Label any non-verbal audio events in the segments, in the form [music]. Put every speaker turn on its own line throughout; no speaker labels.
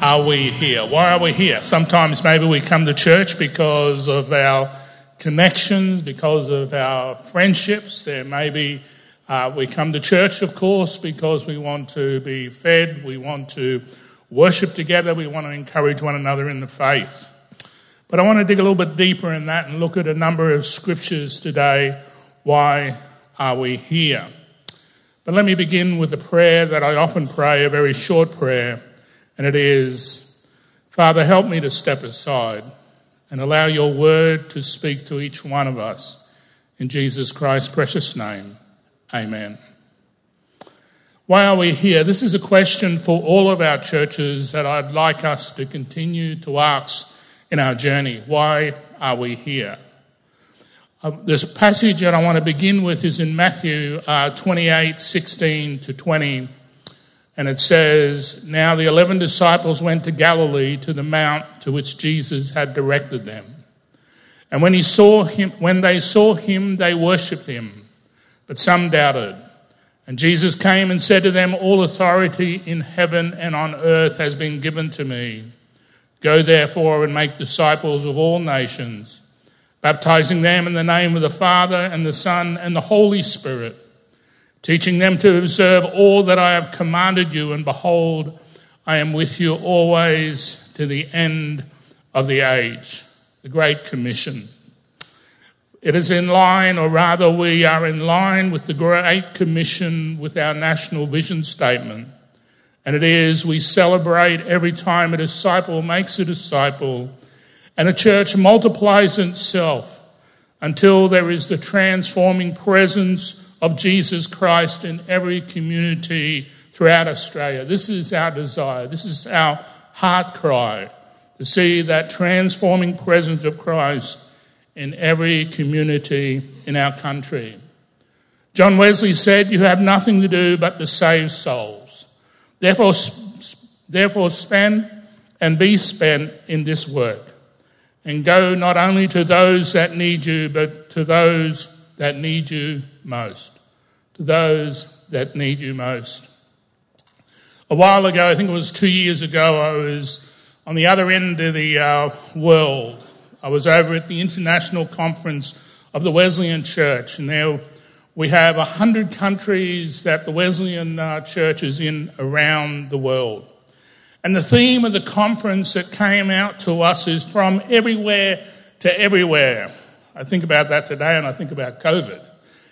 are we here? Why are we here? Sometimes maybe we come to church because of our connections, because of our friendships. There may be, uh, we come to church, of course, because we want to be fed, we want to worship together, we want to encourage one another in the faith. But I want to dig a little bit deeper in that and look at a number of scriptures today. Why are we here? But let me begin with a prayer that I often pray, a very short prayer, and it is Father, help me to step aside and allow your word to speak to each one of us. In Jesus Christ's precious name, amen. Why are we here? This is a question for all of our churches that I'd like us to continue to ask in our journey. Why are we here? Uh, this passage that I want to begin with is in Matthew uh, 28 16 to 20. And it says, Now the eleven disciples went to Galilee to the mount to which Jesus had directed them. And when, he saw him, when they saw him, they worshipped him, but some doubted. And Jesus came and said to them, All authority in heaven and on earth has been given to me. Go therefore and make disciples of all nations, baptizing them in the name of the Father and the Son and the Holy Spirit teaching them to observe all that I have commanded you, and behold, I am with you always to the end of the age. The Great Commission. It is in line, or rather, we are in line with the Great Commission with our national vision statement. And it is, we celebrate every time a disciple makes a disciple, and a church multiplies itself until there is the transforming presence of Jesus Christ in every community throughout Australia. This is our desire. This is our heart cry to see that transforming presence of Christ in every community in our country. John Wesley said, You have nothing to do but to save souls. Therefore, therefore spend and be spent in this work. And go not only to those that need you, but to those that need you most, to those that need you most. A while ago, I think it was two years ago, I was on the other end of the uh, world. I was over at the International Conference of the Wesleyan Church, and there we have 100 countries that the Wesleyan uh, Church is in around the world. And the theme of the conference that came out to us is from everywhere to everywhere. I think about that today and I think about COVID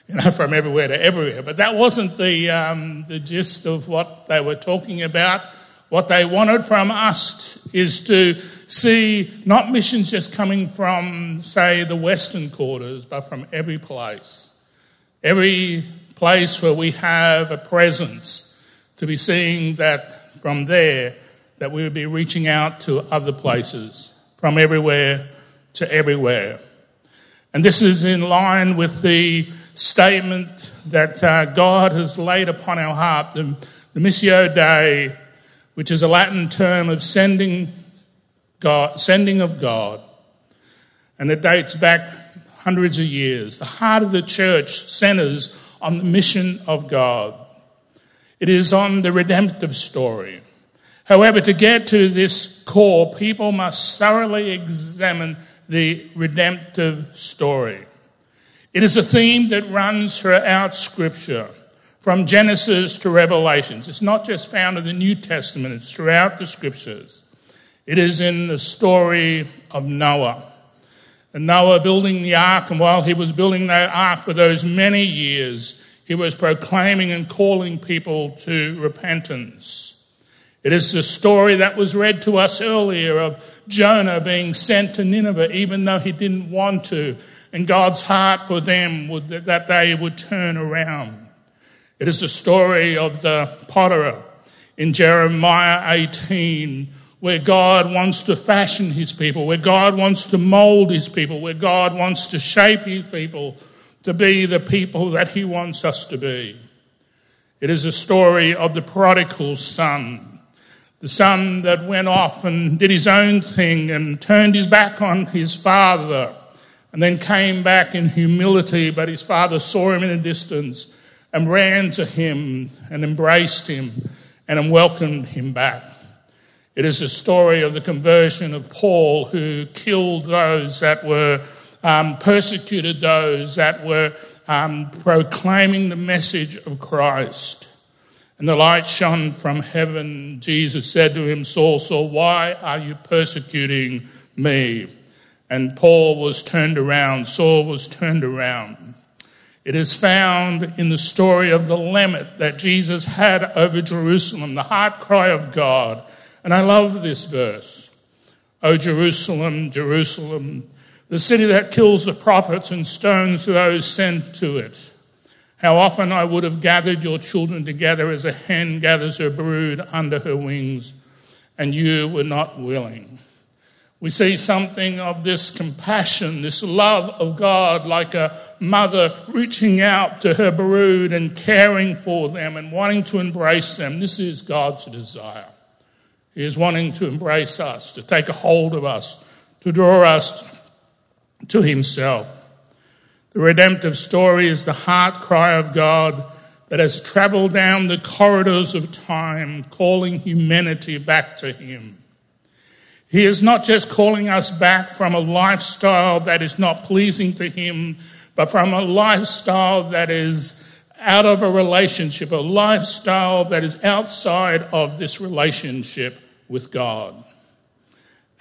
you know, from everywhere to everywhere. But that wasn't the, um, the gist of what they were talking about. What they wanted from us is to see not missions just coming from, say, the western quarters, but from every place. Every place where we have a presence, to be seeing that from there, that we would be reaching out to other places, from everywhere to everywhere. And this is in line with the statement that uh, God has laid upon our heart, the, the Missio Dei, which is a Latin term of sending, God, sending of God. And it dates back hundreds of years. The heart of the church centers on the mission of God. It is on the redemptive story. However, to get to this core, people must thoroughly examine the redemptive story. It is a theme that runs throughout Scripture, from Genesis to Revelations. It's not just found in the New Testament, it's throughout the Scriptures. It is in the story of Noah. And Noah building the ark, and while he was building that ark for those many years, he was proclaiming and calling people to repentance. It is the story that was read to us earlier of Jonah being sent to Nineveh, even though he didn't want to, and God's heart for them would, that they would turn around. It is the story of the potter in Jeremiah 18, where God wants to fashion his people, where God wants to mold his people, where God wants to shape his people to be the people that he wants us to be. It is a story of the prodigal son, the son that went off and did his own thing and turned his back on his father and then came back in humility, but his father saw him in a distance and ran to him and embraced him and welcomed him back. It is a story of the conversion of Paul, who killed those that were um, persecuted, those that were um, proclaiming the message of Christ. And the light shone from heaven. Jesus said to him, Saul, Saul, why are you persecuting me? And Paul was turned around, Saul was turned around. It is found in the story of the lament that Jesus had over Jerusalem, the heart cry of God. And I love this verse. O Jerusalem, Jerusalem, the city that kills the prophets and stones those sent to it. How often I would have gathered your children together as a hen gathers her brood under her wings, and you were not willing. We see something of this compassion, this love of God, like a mother reaching out to her brood and caring for them and wanting to embrace them. This is God's desire. He is wanting to embrace us, to take a hold of us, to draw us to Himself. The redemptive story is the heart cry of God that has traveled down the corridors of time, calling humanity back to Him. He is not just calling us back from a lifestyle that is not pleasing to Him, but from a lifestyle that is out of a relationship, a lifestyle that is outside of this relationship with God.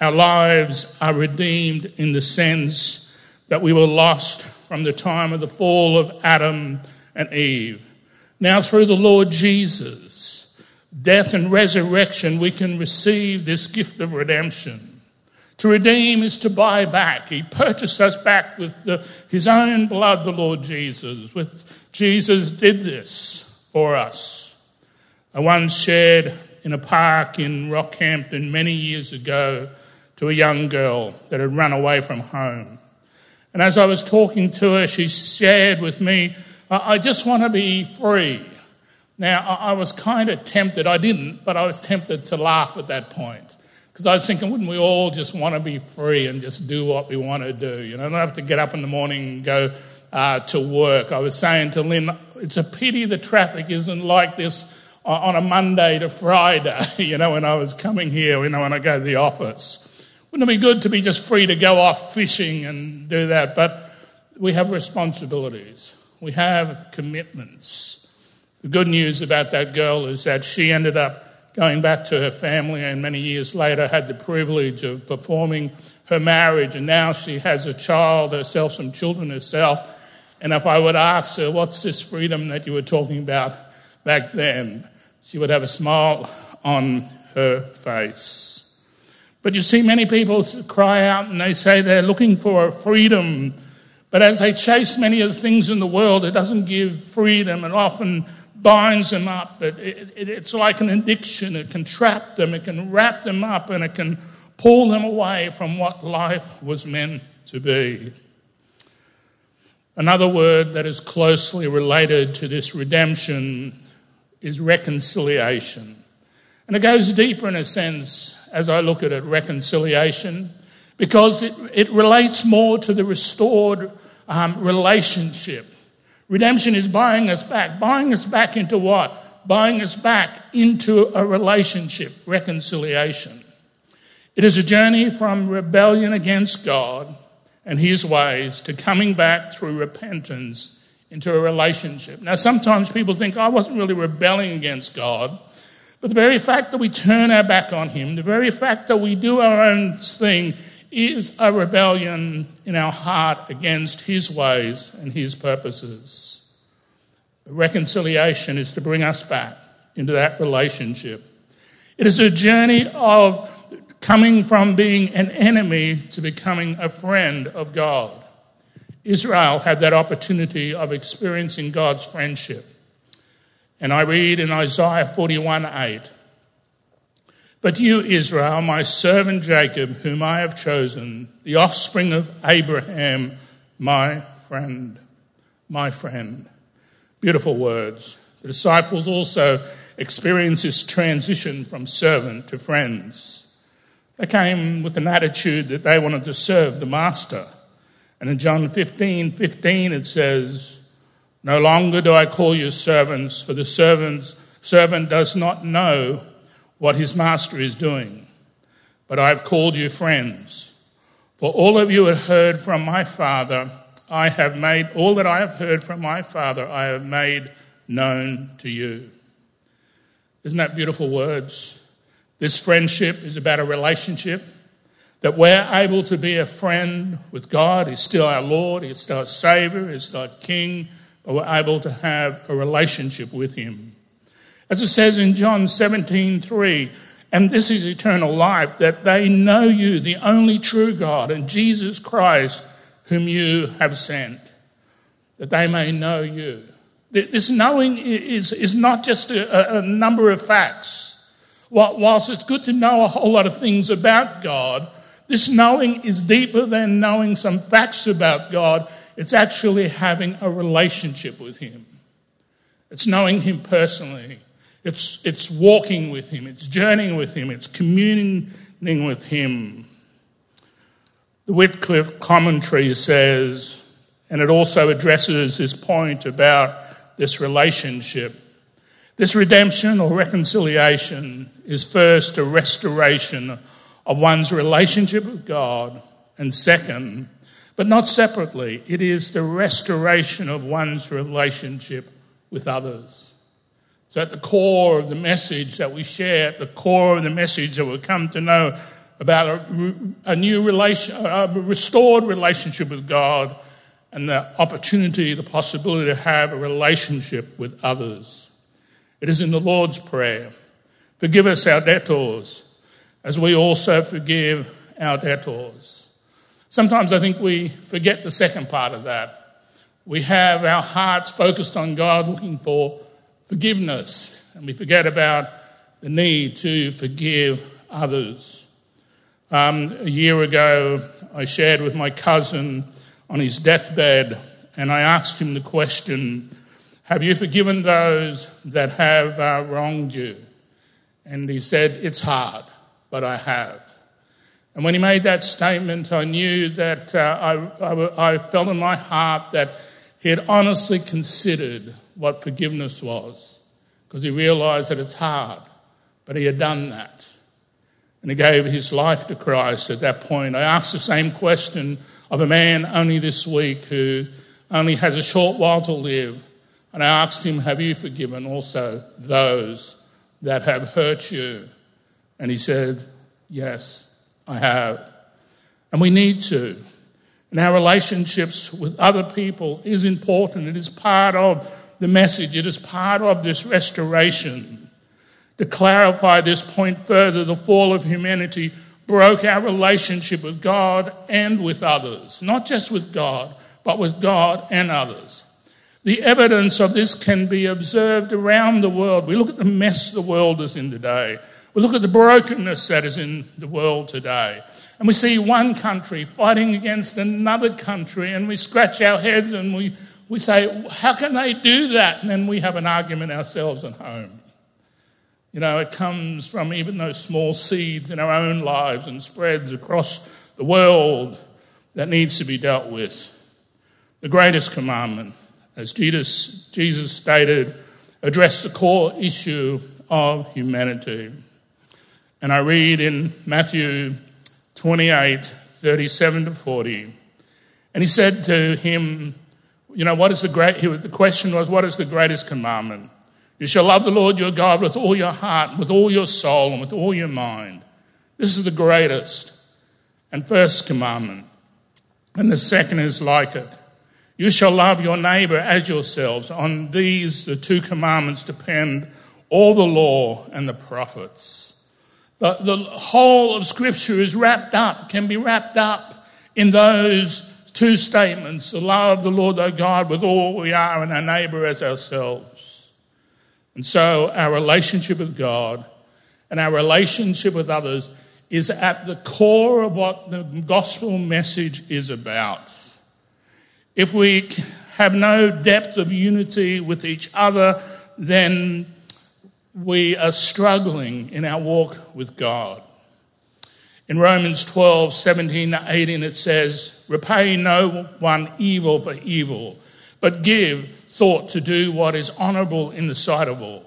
Our lives are redeemed in the sense that we were lost from the time of the fall of Adam and Eve. Now, through the Lord Jesus, death and resurrection, we can receive this gift of redemption. To redeem is to buy back. He purchased us back with the, his own blood, the Lord Jesus. With Jesus did this for us. I once shared in a park in Rockhampton many years ago to a young girl that had run away from home. And as I was talking to her, she shared with me, I just want to be free. Now, I was kind of tempted, I didn't, but I was tempted to laugh at that point. Because I was thinking, wouldn't we all just want to be free and just do what we want to do? You know, don't have to get up in the morning and go uh, to work. I was saying to Lynn, it's a pity the traffic isn't like this on a Monday to Friday, [laughs] you know, when I was coming here, you know, when I go to the office. Wouldn't it be good to be just free to go off fishing and do that? But we have responsibilities, we have commitments. The good news about that girl is that she ended up going back to her family and many years later had the privilege of performing her marriage and now she has a child herself, some children herself. And if I would ask her, what's this freedom that you were talking about back then? She would have a smile on her face. But you see, many people cry out and they say they're looking for freedom. But as they chase many of the things in the world, it doesn't give freedom and often binds them up. It, it, it's like an addiction. It can trap them, it can wrap them up, and it can pull them away from what life was meant to be. Another word that is closely related to this redemption is reconciliation. And it goes deeper in a sense as I look at it, reconciliation, because it, it relates more to the restored um, relationship. Redemption is buying us back. Buying us back into what? Buying us back into a relationship, reconciliation. It is a journey from rebellion against God and his ways to coming back through repentance into a relationship. Now, sometimes people think, oh, I wasn't really rebelling against God. But the very fact that we turn our back on Him, the very fact that we do our own thing, is a rebellion in our heart against His ways and His purposes. reconciliation is to bring us back into that relationship. It is a journey of coming from being an enemy to becoming a friend of God. Israel had that opportunity of experiencing God's friendship. And I read in Isaiah 41 8, But you, Israel, my servant Jacob, whom I have chosen, the offspring of Abraham, my friend, my friend. Beautiful words. The disciples also experienced this transition from servant to friends. They came with an attitude that they wanted to serve the master. And in John 15 15, it says, no longer do I call you servants, for the servant does not know what his master is doing. but I have called you friends. For all of you have heard from my Father, I have made, all that I have heard from my Father, I have made known to you. Isn't that beautiful words? This friendship is about a relationship that we're able to be a friend with God. He's still our Lord, He's still our Savior, He's still our King, but we're able to have a relationship with Him. As it says in John 17 3, and this is eternal life, that they know you, the only true God, and Jesus Christ, whom you have sent, that they may know you. This knowing is, is not just a, a number of facts. Whilst it's good to know a whole lot of things about God, this knowing is deeper than knowing some facts about God. It's actually having a relationship with Him. It's knowing Him personally. It's, it's walking with Him. It's journeying with Him. It's communing with Him. The Wycliffe commentary says, and it also addresses this point about this relationship. This redemption or reconciliation is first a restoration of one's relationship with God, and second, but not separately, it is the restoration of one's relationship with others. So, at the core of the message that we share, at the core of the message that we come to know about a, a new relation, a restored relationship with God, and the opportunity, the possibility to have a relationship with others. It is in the Lord's Prayer. Forgive us our debtors as we also forgive our debtors. Sometimes I think we forget the second part of that. We have our hearts focused on God looking for forgiveness, and we forget about the need to forgive others. Um, a year ago, I shared with my cousin on his deathbed, and I asked him the question Have you forgiven those that have uh, wronged you? And he said, It's hard but I have. And when he made that statement, I knew that uh, I, I, I felt in my heart that he had honestly considered what forgiveness was, because he realized that it's hard, but he had done that. And he gave his life to Christ at that point. I asked the same question of a man only this week who only has a short while to live. And I asked him, Have you forgiven also those that have hurt you? And he said, Yes, I have. And we need to. And our relationships with other people is important. It is part of the message, it is part of this restoration. To clarify this point further, the fall of humanity broke our relationship with God and with others. Not just with God, but with God and others. The evidence of this can be observed around the world. We look at the mess the world is in today. We look at the brokenness that is in the world today. And we see one country fighting against another country, and we scratch our heads and we, we say, How can they do that? And then we have an argument ourselves at home. You know, it comes from even those small seeds in our own lives and spreads across the world that needs to be dealt with. The greatest commandment, as Jesus, Jesus stated, addressed the core issue of humanity. And I read in Matthew 28 37 to 40. And he said to him, You know, what is the great, the question was, What is the greatest commandment? You shall love the Lord your God with all your heart, with all your soul, and with all your mind. This is the greatest and first commandment. And the second is like it. You shall love your neighbor as yourselves. On these, the two commandments depend all the law and the prophets. The, the whole of Scripture is wrapped up, can be wrapped up in those two statements the love of the Lord our God with all we are and our neighbor as ourselves. And so our relationship with God and our relationship with others is at the core of what the gospel message is about. If we have no depth of unity with each other, then we are struggling in our walk with God. In Romans 12, 17 to 18, it says, Repay no one evil for evil, but give thought to do what is honorable in the sight of all.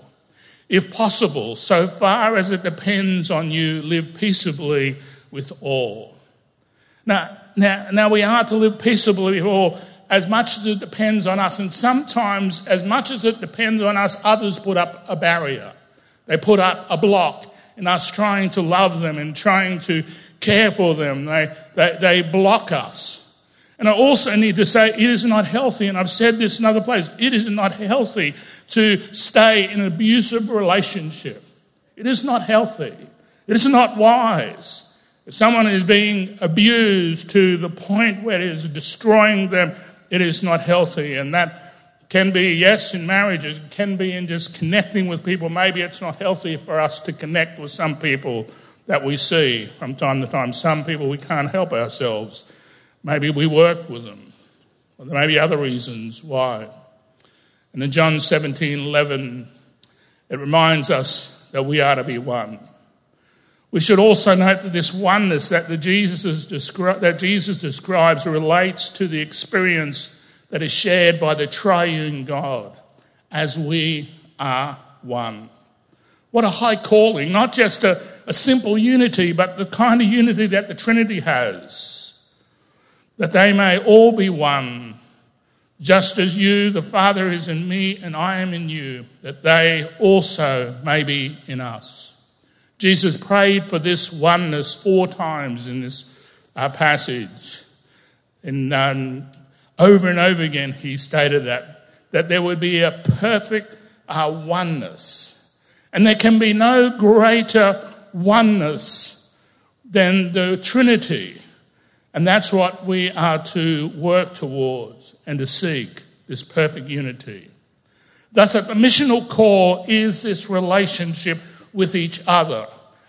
If possible, so far as it depends on you, live peaceably with all. Now, now, now we are to live peaceably with all as much as it depends on us. And sometimes, as much as it depends on us, others put up a barrier. They put up a block in us trying to love them and trying to care for them. They, they, they block us. And I also need to say it is not healthy, and I've said this in other places, it is not healthy to stay in an abusive relationship. It is not healthy. It is not wise. If someone is being abused to the point where it is destroying them, it is not healthy. And that can be, yes, in marriages, it can be in just connecting with people. Maybe it's not healthy for us to connect with some people that we see from time to time. Some people we can't help ourselves. Maybe we work with them. Or there may be other reasons why. And in John 17 11, it reminds us that we are to be one. We should also note that this oneness that, Jesus, descri- that Jesus describes relates to the experience that is shared by the triune God as we are one. What a high calling, not just a, a simple unity, but the kind of unity that the Trinity has that they may all be one, just as you, the Father, is in me and I am in you, that they also may be in us. Jesus prayed for this oneness four times in this uh, passage. And um, over and over again, he stated that, that there would be a perfect uh, oneness. And there can be no greater oneness than the Trinity. And that's what we are to work towards and to seek this perfect unity. Thus, at the missional core is this relationship with each other,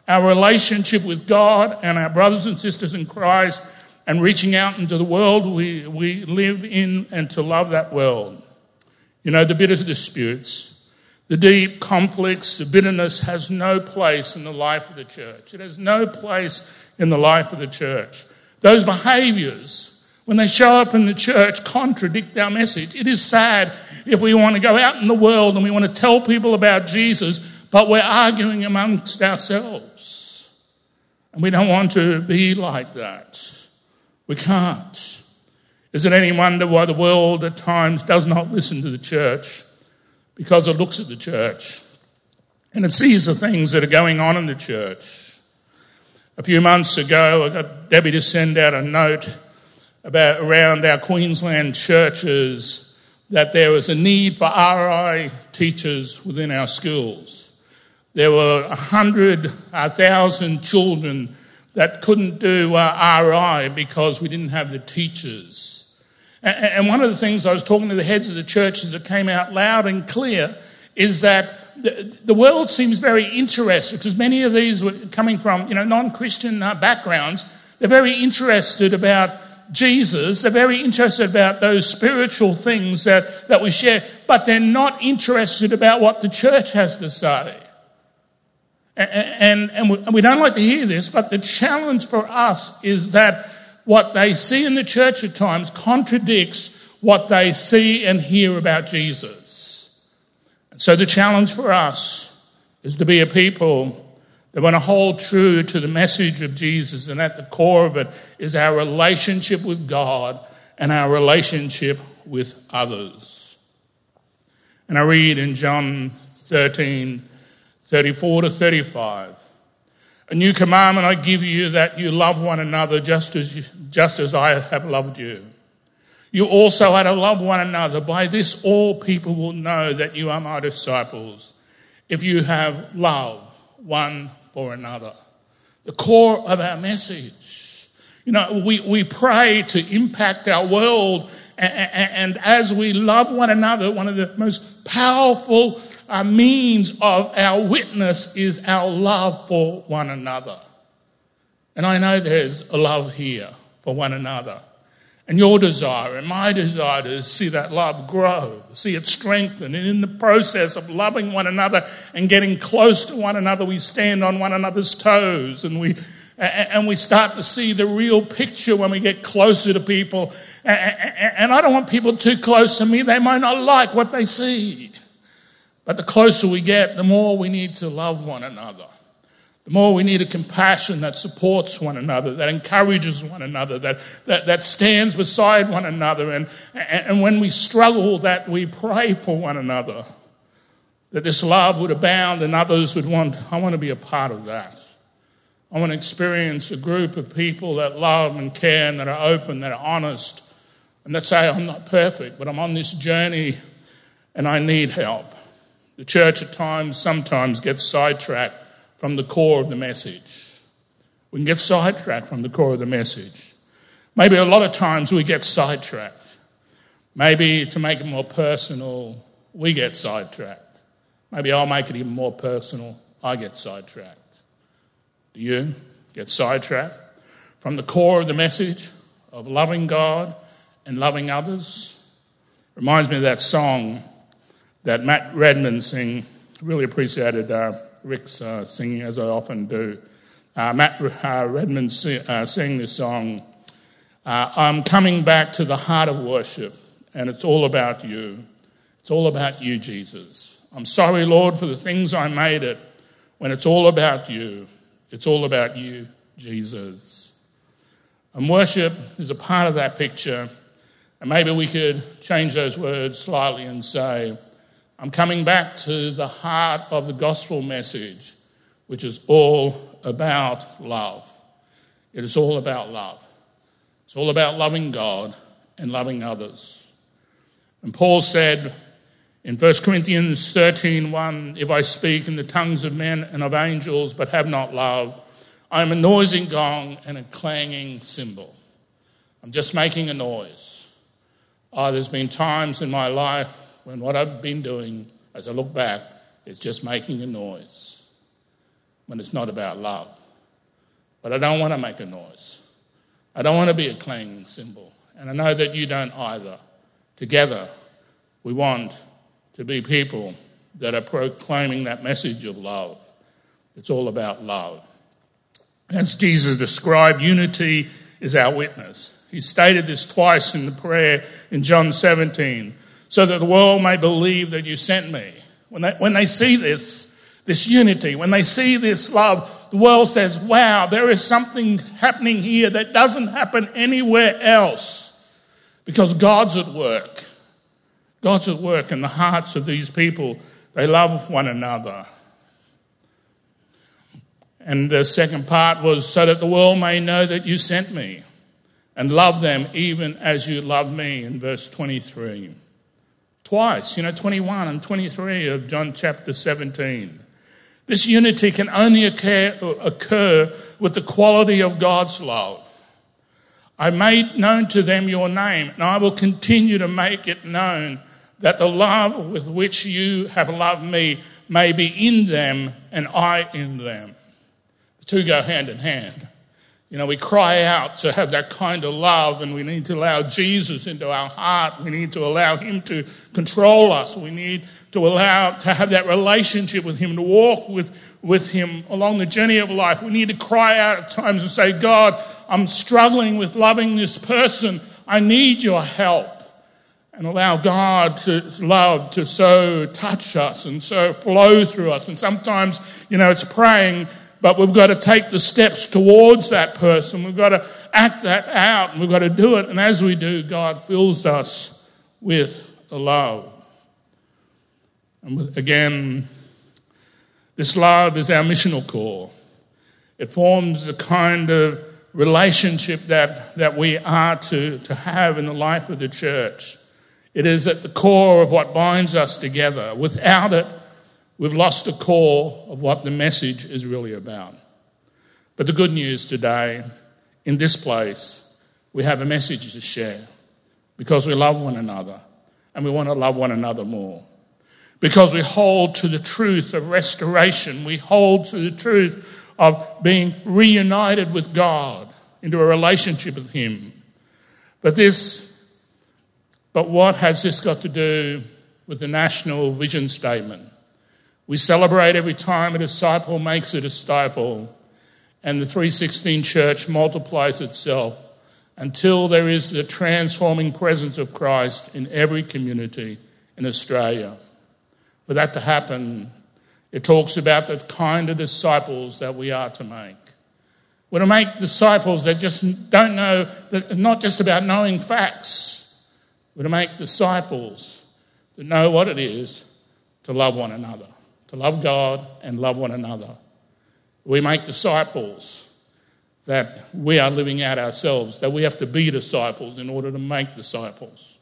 our relationship with God and our brothers and sisters in Christ, and reaching out into the world we, we live in and to love that world. You know, the bitter disputes, the deep conflicts, the bitterness has no place in the life of the church. It has no place in the life of the church. Those behaviors, when they show up in the church, contradict our message. It is sad if we want to go out in the world and we want to tell people about Jesus, but we're arguing amongst ourselves. And we don't want to be like that. We can't. Is it any wonder why the world at times does not listen to the church? Because it looks at the church and it sees the things that are going on in the church. A few months ago, I got Debbie to send out a note about around our Queensland churches that there was a need for RI teachers within our schools. There were a hundred, a thousand children that couldn't do uh, RI because we didn't have the teachers. And, and one of the things I was talking to the heads of the churches that came out loud and clear is that the, the world seems very interested because many of these were coming from you know non-Christian uh, backgrounds. They're very interested about Jesus. They're very interested about those spiritual things that, that we share, but they're not interested about what the church has to say. And, and, and we don't like to hear this, but the challenge for us is that what they see in the church at times contradicts what they see and hear about Jesus. So the challenge for us is to be a people that want to hold true to the message of Jesus, and at the core of it is our relationship with God and our relationship with others. And I read in John 13, 34 to 35. A new commandment I give you that you love one another just as, you, just as I have loved you. You also are to love one another. By this, all people will know that you are my disciples if you have love one for another. The core of our message. You know, we, we pray to impact our world, and, and, and as we love one another, one of the most powerful uh, means of our witness is our love for one another. And I know there's a love here for one another. And your desire and my desire to see that love grow, see it strengthen. And in the process of loving one another and getting close to one another, we stand on one another's toes and we, and we start to see the real picture when we get closer to people. And I don't want people too close to me. They might not like what they see. But the closer we get, the more we need to love one another. The more we need a compassion that supports one another, that encourages one another, that, that, that stands beside one another. And, and when we struggle, that we pray for one another. That this love would abound and others would want, I want to be a part of that. I want to experience a group of people that love and care and that are open, that are honest, and that say, I'm not perfect, but I'm on this journey and I need help. The church at times, sometimes gets sidetracked from the core of the message. We can get sidetracked from the core of the message. Maybe a lot of times we get sidetracked. Maybe to make it more personal, we get sidetracked. Maybe I'll make it even more personal, I get sidetracked. Do you get sidetracked from the core of the message of loving God and loving others? Reminds me of that song that Matt Redman sang. Really appreciated uh, Rick's uh, singing, as I often do. Uh, Matt uh, Redman uh, sang this song, uh, I'm coming back to the heart of worship, and it's all about you. It's all about you, Jesus. I'm sorry, Lord, for the things I made it when it's all about you. It's all about you, Jesus. And worship is a part of that picture. And maybe we could change those words slightly and say, I'm coming back to the heart of the gospel message, which is all about love. It is all about love. It's all about loving God and loving others. And Paul said in 1 Corinthians 13:1, if I speak in the tongues of men and of angels but have not love, I am a noisy gong and a clanging cymbal. I'm just making a noise. Oh, there's been times in my life when what I've been doing, as I look back, is just making a noise when it's not about love. But I don't want to make a noise. I don't want to be a clanging cymbal. And I know that you don't either. Together, we want to be people that are proclaiming that message of love. It's all about love. As Jesus described, unity is our witness. He stated this twice in the prayer in John 17 so that the world may believe that you sent me. When they, when they see this, this unity, when they see this love, the world says, wow, there is something happening here that doesn't happen anywhere else because God's at work. God's at work in the hearts of these people. They love one another. And the second part was so that the world may know that you sent me and love them even as you love me in verse 23 twice, you know, 21 and 23 of John chapter 17. This unity can only occur, occur with the quality of God's love. I made known to them your name, and I will continue to make it known that the love with which you have loved me may be in them and I in them. The two go hand in hand. You know, we cry out to have that kind of love, and we need to allow Jesus into our heart. We need to allow Him to control us. We need to allow to have that relationship with Him, to walk with, with Him along the journey of life. We need to cry out at times and say, God, I'm struggling with loving this person. I need your help. And allow God to love to so touch us and so flow through us. And sometimes, you know, it's praying but we've got to take the steps towards that person. We've got to act that out and we've got to do it. And as we do, God fills us with love. And again, this love is our missional call. It forms the kind of relationship that, that we are to, to have in the life of the church. It is at the core of what binds us together. Without it, we've lost the core of what the message is really about. But the good news today, in this place, we have a message to share because we love one another and we want to love one another more. Because we hold to the truth of restoration, we hold to the truth of being reunited with God into a relationship with Him. But this, but what has this got to do with the national vision statement? We celebrate every time a disciple makes a disciple, and the 316 church multiplies itself until there is the transforming presence of Christ in every community in Australia. for that to happen, it talks about the kind of disciples that we are to make. We're to make disciples that just don't know, that not just about knowing facts. We're to make disciples that know what it is to love one another, to love God and love one another. We make disciples that we are living out ourselves, that we have to be disciples in order to make disciples.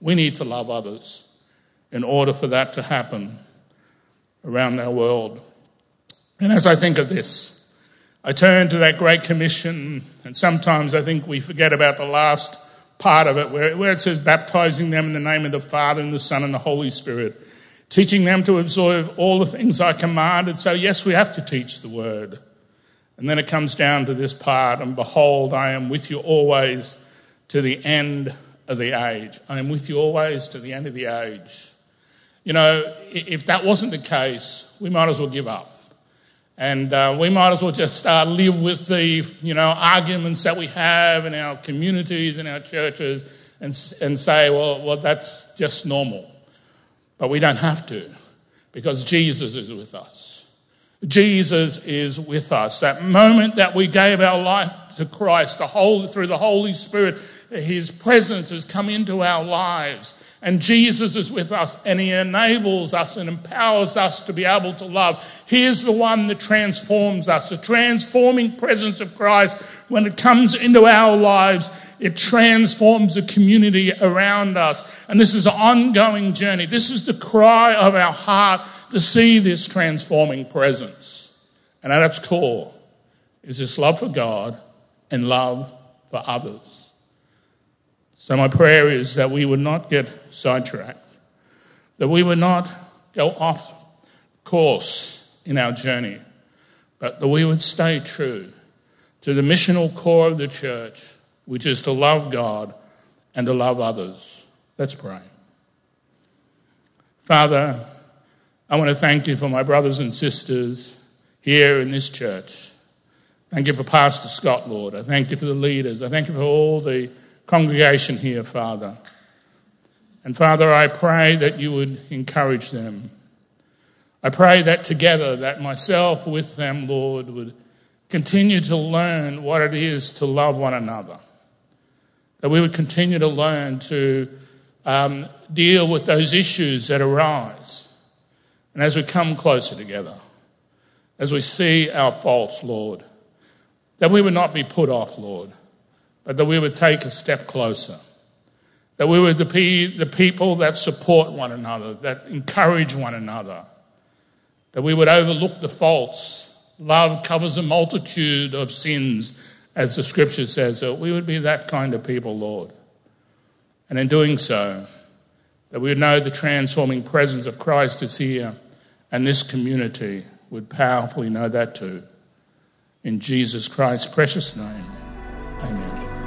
We need to love others in order for that to happen around our world. And as I think of this, I turn to that Great Commission, and sometimes I think we forget about the last part of it where, where it says, baptizing them in the name of the Father and the Son and the Holy Spirit, teaching them to observe all the things I commanded. So, yes, we have to teach the word. And then it comes down to this part, and behold, I am with you always to the end of the age. I am with you always to the end of the age. You know, if that wasn't the case, we might as well give up. And uh, we might as well just uh, live with the, you know, arguments that we have in our communities, and our churches, and, and say, well, well, that's just normal. But we don't have to, because Jesus is with us. Jesus is with us. That moment that we gave our life to Christ, the Holy, through the Holy Spirit, His presence has come into our lives. And Jesus is with us and he enables us and empowers us to be able to love. He is the one that transforms us. The transforming presence of Christ, when it comes into our lives, it transforms the community around us. And this is an ongoing journey. This is the cry of our heart to see this transforming presence. And at its core is this love for God and love for others. So, my prayer is that we would not get sidetracked, that we would not go off course in our journey, but that we would stay true to the missional core of the church, which is to love God and to love others. Let's pray. Father, I want to thank you for my brothers and sisters here in this church. Thank you for Pastor Scott, Lord. I thank you for the leaders. I thank you for all the congregation here, Father. And Father, I pray that you would encourage them. I pray that together, that myself with them, Lord, would continue to learn what it is to love one another. That we would continue to learn to um, deal with those issues that arise. And as we come closer together, as we see our faults, Lord, that we would not be put off, Lord, but that we would take a step closer. That we would be the people that support one another, that encourage one another. That we would overlook the faults. Love covers a multitude of sins, as the scripture says. That we would be that kind of people, Lord. And in doing so, that we would know the transforming presence of Christ is here, and this community would powerfully know that too. In Jesus Christ's precious name, amen.